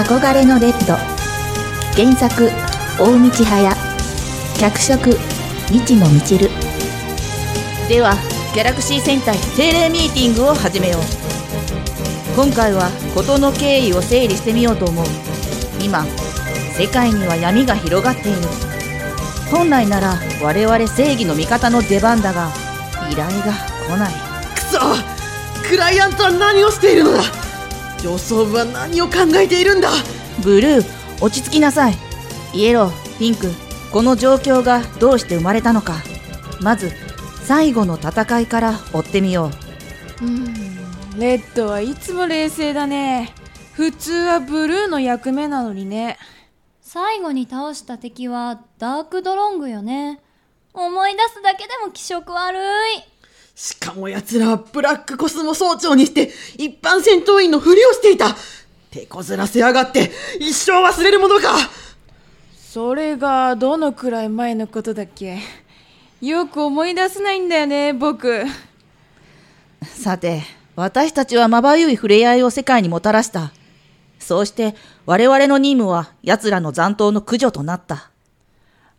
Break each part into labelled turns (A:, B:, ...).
A: 憧れのレッド。原作大道早脚色日野みちる。ではギャラクシー戦隊定例ミーティングを始めよう。今回は事の経緯を整理してみようと思う。今世界には闇が広がっている。本来なら我々正義の味方の出番だが依頼が来ない。
B: くそ！クライアントは何をしているのだ？上層部は何を考えているんだ？
A: ブルー落ち着きなさい。イエローピンクこの状況がどうして生まれたのか。まず最後の戦いから追ってみよ
C: う。うんレッドはいつも冷静だね。普通はブルーの役目なのにね。
D: 最後に倒した敵はダークドロングよね。思い出すだけでも気色悪い
B: しかも奴らはブラックコスモ総長にして一般戦闘員のふりをしていた。手こずらせやがって一生忘れるものか。
C: それがどのくらい前のことだっけ？よく思い出せないんだよね僕。
A: さて私たちはまばゆい触れ合いを世界にもたらした。そうして我々の任務は奴らの残党の駆除となった。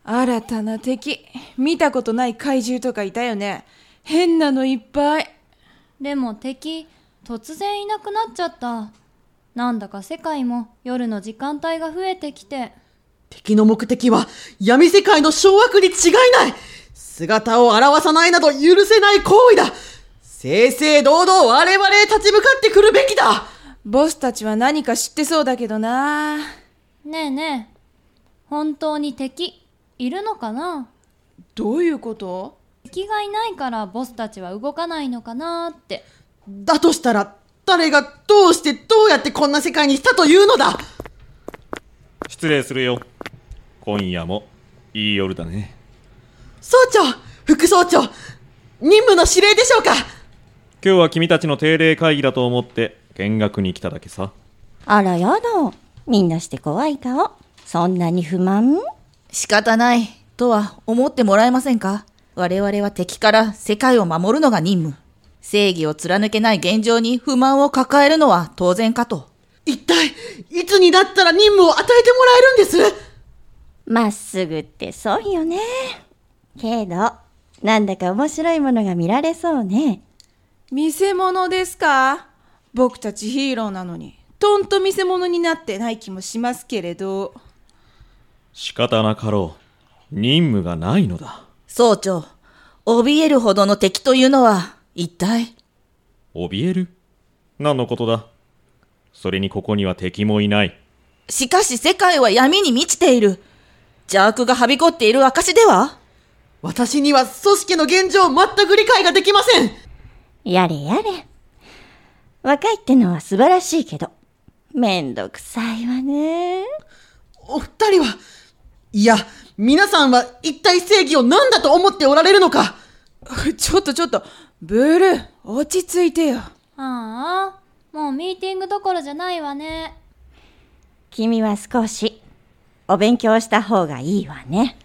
C: 新たな敵。見たことない怪獣とかいたよね変なのいっぱい。
D: でも敵突然いなくなっちゃった。なんだか世界も夜の時間帯が増えてきて。
B: 敵の目的は闇世界の掌握に違いない。姿を現さないなど許せない行為だ。正々堂々我々へ立ち向かってくるべきだ。
C: ボスたちは何か知ってそうだけどな。
D: ねえねえ。本当に敵いるのかな？
C: どういうこと？
D: 敵がいないからボスたちは動かないのかなって。
B: だとしたら誰がどうしてどうやってこんな世界にしたというのだ？
E: 失礼するよ。今夜もいい夜だね。
B: 総長副総長任務の指令でしょうか？
E: 今日は君たちの定例会議だと思って見学に来ただけさ。
F: あらやだ。みんなして怖い顔。そんなに不満？
A: 仕方ないとは思ってもらえませんか？我々は敵から世界を守るのが任務。正義を貫けない現状に不満を抱えるのは当然かと。
B: 一体いつになったら任務を与えてもらえるんです？
F: まっすぐってそうよね。けどなんだか面白いものが見られそうね。
C: 見せ物ですか？僕たちヒーローなのに。とんと見せ物になってない気もしますけれど。
E: 仕方なかろう。任務がないのだ
A: 総長怯えるほどの敵というのは一体？
E: 怯える？何のことだ？それにここには敵もいない。
A: しかし世界は闇に満ちている。邪悪がはびこっている証では？
B: 私には組織の現状を全く理解ができません。
F: やれやれ。若いってのは素晴らしいけどめんどくさいわね。
B: お二人はいや皆さんは一体正義を何だと思っておられるのか？
C: ちょっとちょっと。ブルー落ち着いてよ。
D: ああもうミーティングどころじゃないわね。
F: 君は少しお勉強した方がいいわね。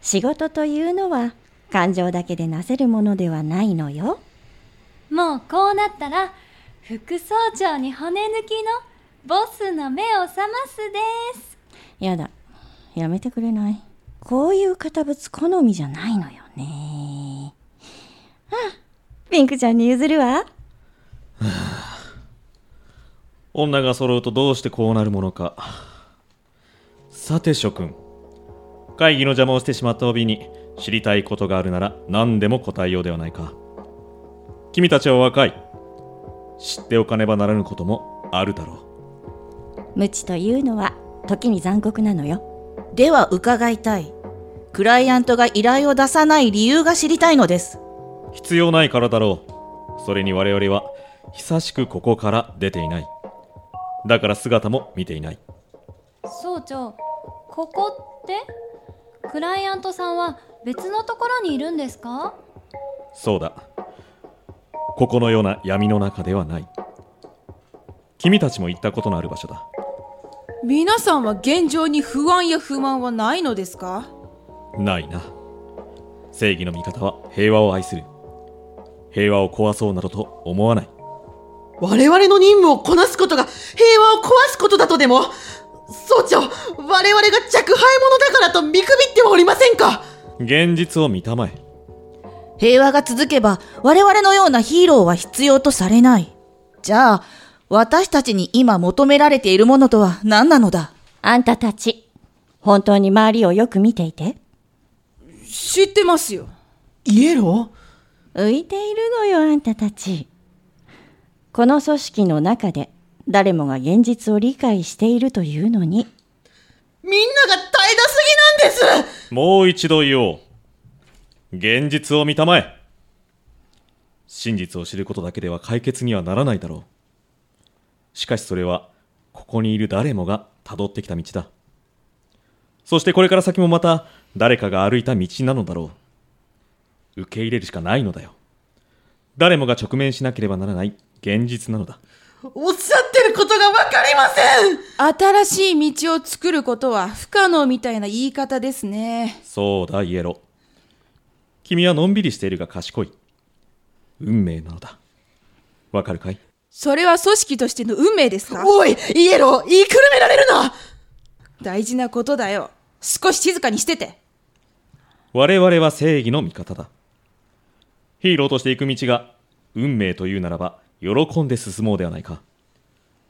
F: 仕事というのは感情だけでなせるものではないのよ。
D: もうこうなったら副総長に骨抜きのボスの目を覚ますです。
F: やだやめてくれない？こういう堅物好みじゃないのよね。あピンクちゃんに譲るわ。
E: 女が揃うとどうしてこうなるものか。さて諸君会議の邪魔をしてしまった帯に知りたいことがあるなら何でも答えようではないか。君たちは若い。知っておかねばならぬこともあるだろ
F: う。無知というのは時に残酷なのよ
A: では伺いたい。クライアントが依頼を出さない理由が知りたいのです。
E: 必要ないからだろう。それに我々は久しくここから出ていない。だから姿も見ていない。
D: 総長ここってクライアントさんは別のところにいるんですか？
E: そうだ。ここのような闇の中ではない。君たちも行ったことのある場所だ
C: 皆さんは現状に不安や不満はないのですか？
E: ないな。正義の味方は平和を愛する。平和を壊そうなどと思わない。
B: 我々の任務をこなすことが平和を壊すことだとでも？総長、我々が若輩者だからと見くびってはおりませんか？
E: 現実を見たまえ。
A: 平和が続けば我々のようなヒーローは必要とされない。じゃあ、私たちに今求められているものとは何なのだ？
F: あんたたち、本当に周りをよく見ていて？
C: 知ってますよ。
B: イエロ
F: 浮いているのよ、あんたたち。この組織の中で誰もが現実を理解しているというのに、
B: ーみんなが怠惰すぎなんです！
E: もう一度言おう。現実を見たまえ。真実を知ることだけでは解決にはならないだろうしかしそれはここにいる誰もが辿ってきた道だ。そしてこれから先もまた誰かが歩いた道なのだろう。受け入れるしかないのだよ。誰もが直面しなければならない現実なのだ。
B: おっしゃってることがわかりません。
C: 新しい道を作ることは不可能みたいな言い方ですね。
E: そうだイエロ君はのんびりしているが賢い。運命なのだ。わかるかい？
C: それは組織としての運命ですか？
B: おいイエロー言いくるめられるな。
C: 大事なことだよ。少し静かにしてて。
E: 我々は正義の味方だ。ヒーローとして行く道が運命というならば喜んで進もうではないか。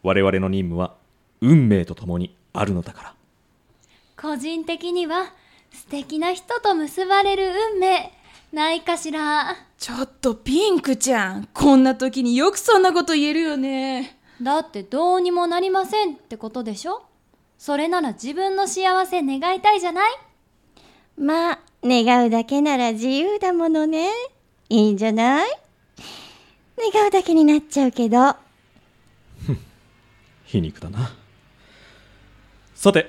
E: 我々の任務は運命と共にあるのだから。
D: 個人的には素敵な人と結ばれる運命ないかしら。
C: ちょっとピンクちゃんこんな時によくそんなこと言えるよね。
D: だってどうにもなりませんってことでしょ？それなら自分の幸せ願いたいじゃない？
F: まあ、願うだけなら自由だものね。いいんじゃない？願うだけになっちゃうけど。
E: 皮肉だな。さて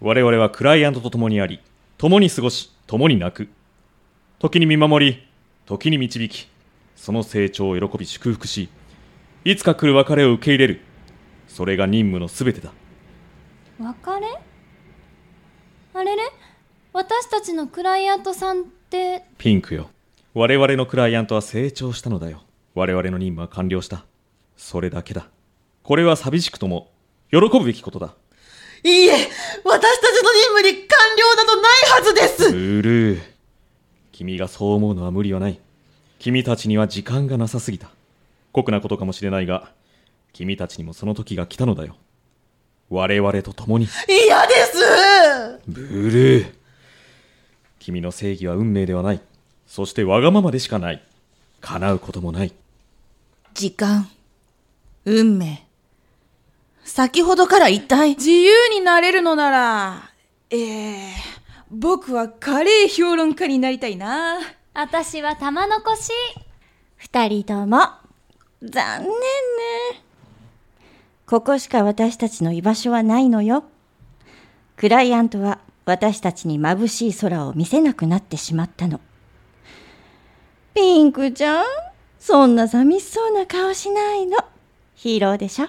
E: 我々はクライアントと共にあり共に過ごし共に泣く時に見守り時に導きその成長を喜び祝福しいつか来る別れを受け入れる。それが任務のすべてだ。
D: 別れ？あれれ？私たちのクライアントさんって？
E: ピンクよ。我々のクライアントは成長したのだよ。我々の任務は完了した。それだけだ。これは寂しくとも喜ぶべきことだ。
B: いいえ私たちの任務に完了などないはずです。
E: ブルー君がそう思うのは無理はない。君たちには時間がなさすぎた。酷なことかもしれないが君たちにもその時が来たのだよ。我々と共に。
B: 嫌です！
E: ブルー。君の正義は運命ではない。そしてわがままでしかない。叶うこともない。
A: 時間、運命。先ほどから一体、
C: 自由になれるのならえー、僕はカレー評論家になりたいな
D: 私は玉残し
F: 二人とも、残念ね。ここしか私たちの居場所はないのよ。クライアントは私たちに眩しい空を見せなくなってしまったの。ピンクちゃん、そんな寂しそうな顔しないの。ヒーローでしょ？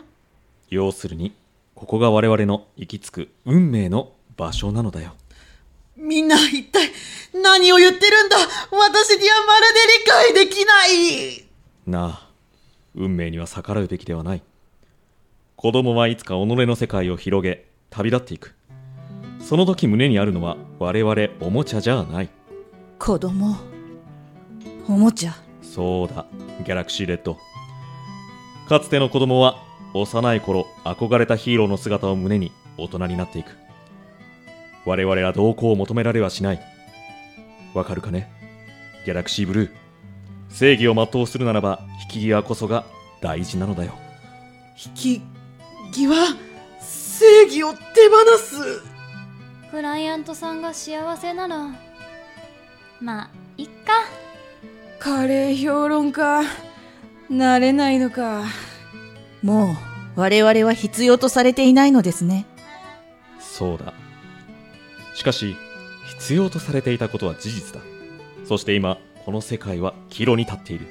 E: 要するにここが我々の行き着く運命の場所なのだよ
B: みんな一体何を言ってるんだ？私にはまるで理解できない。
E: なあ運命には逆らうべきではない。子供はいつか己の世界を広げ旅立っていく。その時胸にあるのは我々おもちゃじゃない。
A: 子供、おもちゃ？
E: そうだギャラクシーレッドかつての子供は幼い頃憧れたヒーローの姿を胸に大人になっていく我々は同行を求められはしない。わかるかね？ギャラクシーブルー正義を全うするならば引き際こそが大事なのだよ。
B: 引き際？正義を手放す？
D: クライアントさんが幸せならまあいっか。
C: カレー評論家？なれないのか？
A: もう、我々は必要とされていないのですね。
E: そうだしかし必要とされていたことは事実だそして今この世界は岐路に立っている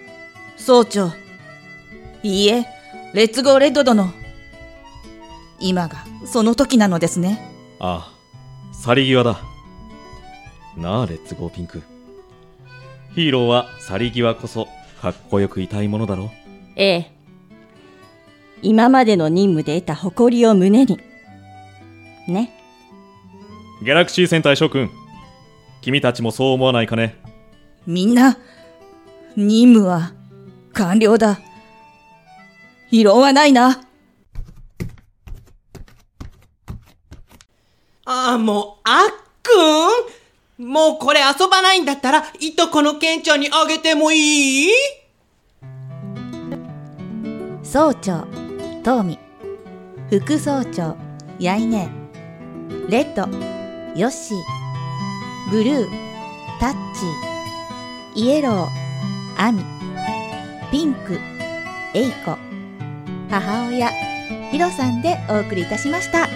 A: 総長。いいえ、レッツゴーレッド殿。今が、その時なのですね。
E: ああ去り際だなあレッツゴーピンクヒーローは去り際こそかっこよくいたいものだろ
F: ええ。今までの任務で得た誇りを胸に。ね。
E: ギャラクシー戦隊諸君君たちもそう思わないかね?
C: みんな、任務は完了だ。異論はないな。
G: ああ、もう、あっくん？もうこれ遊ばないんだったら、いとこのケンちゃんにあげてもいい？
A: 総長トーミ。副総長ヤイネレッドヨッシブルータッチイエローアミピンクエイコ母親ヒロさんでお送りいたしました。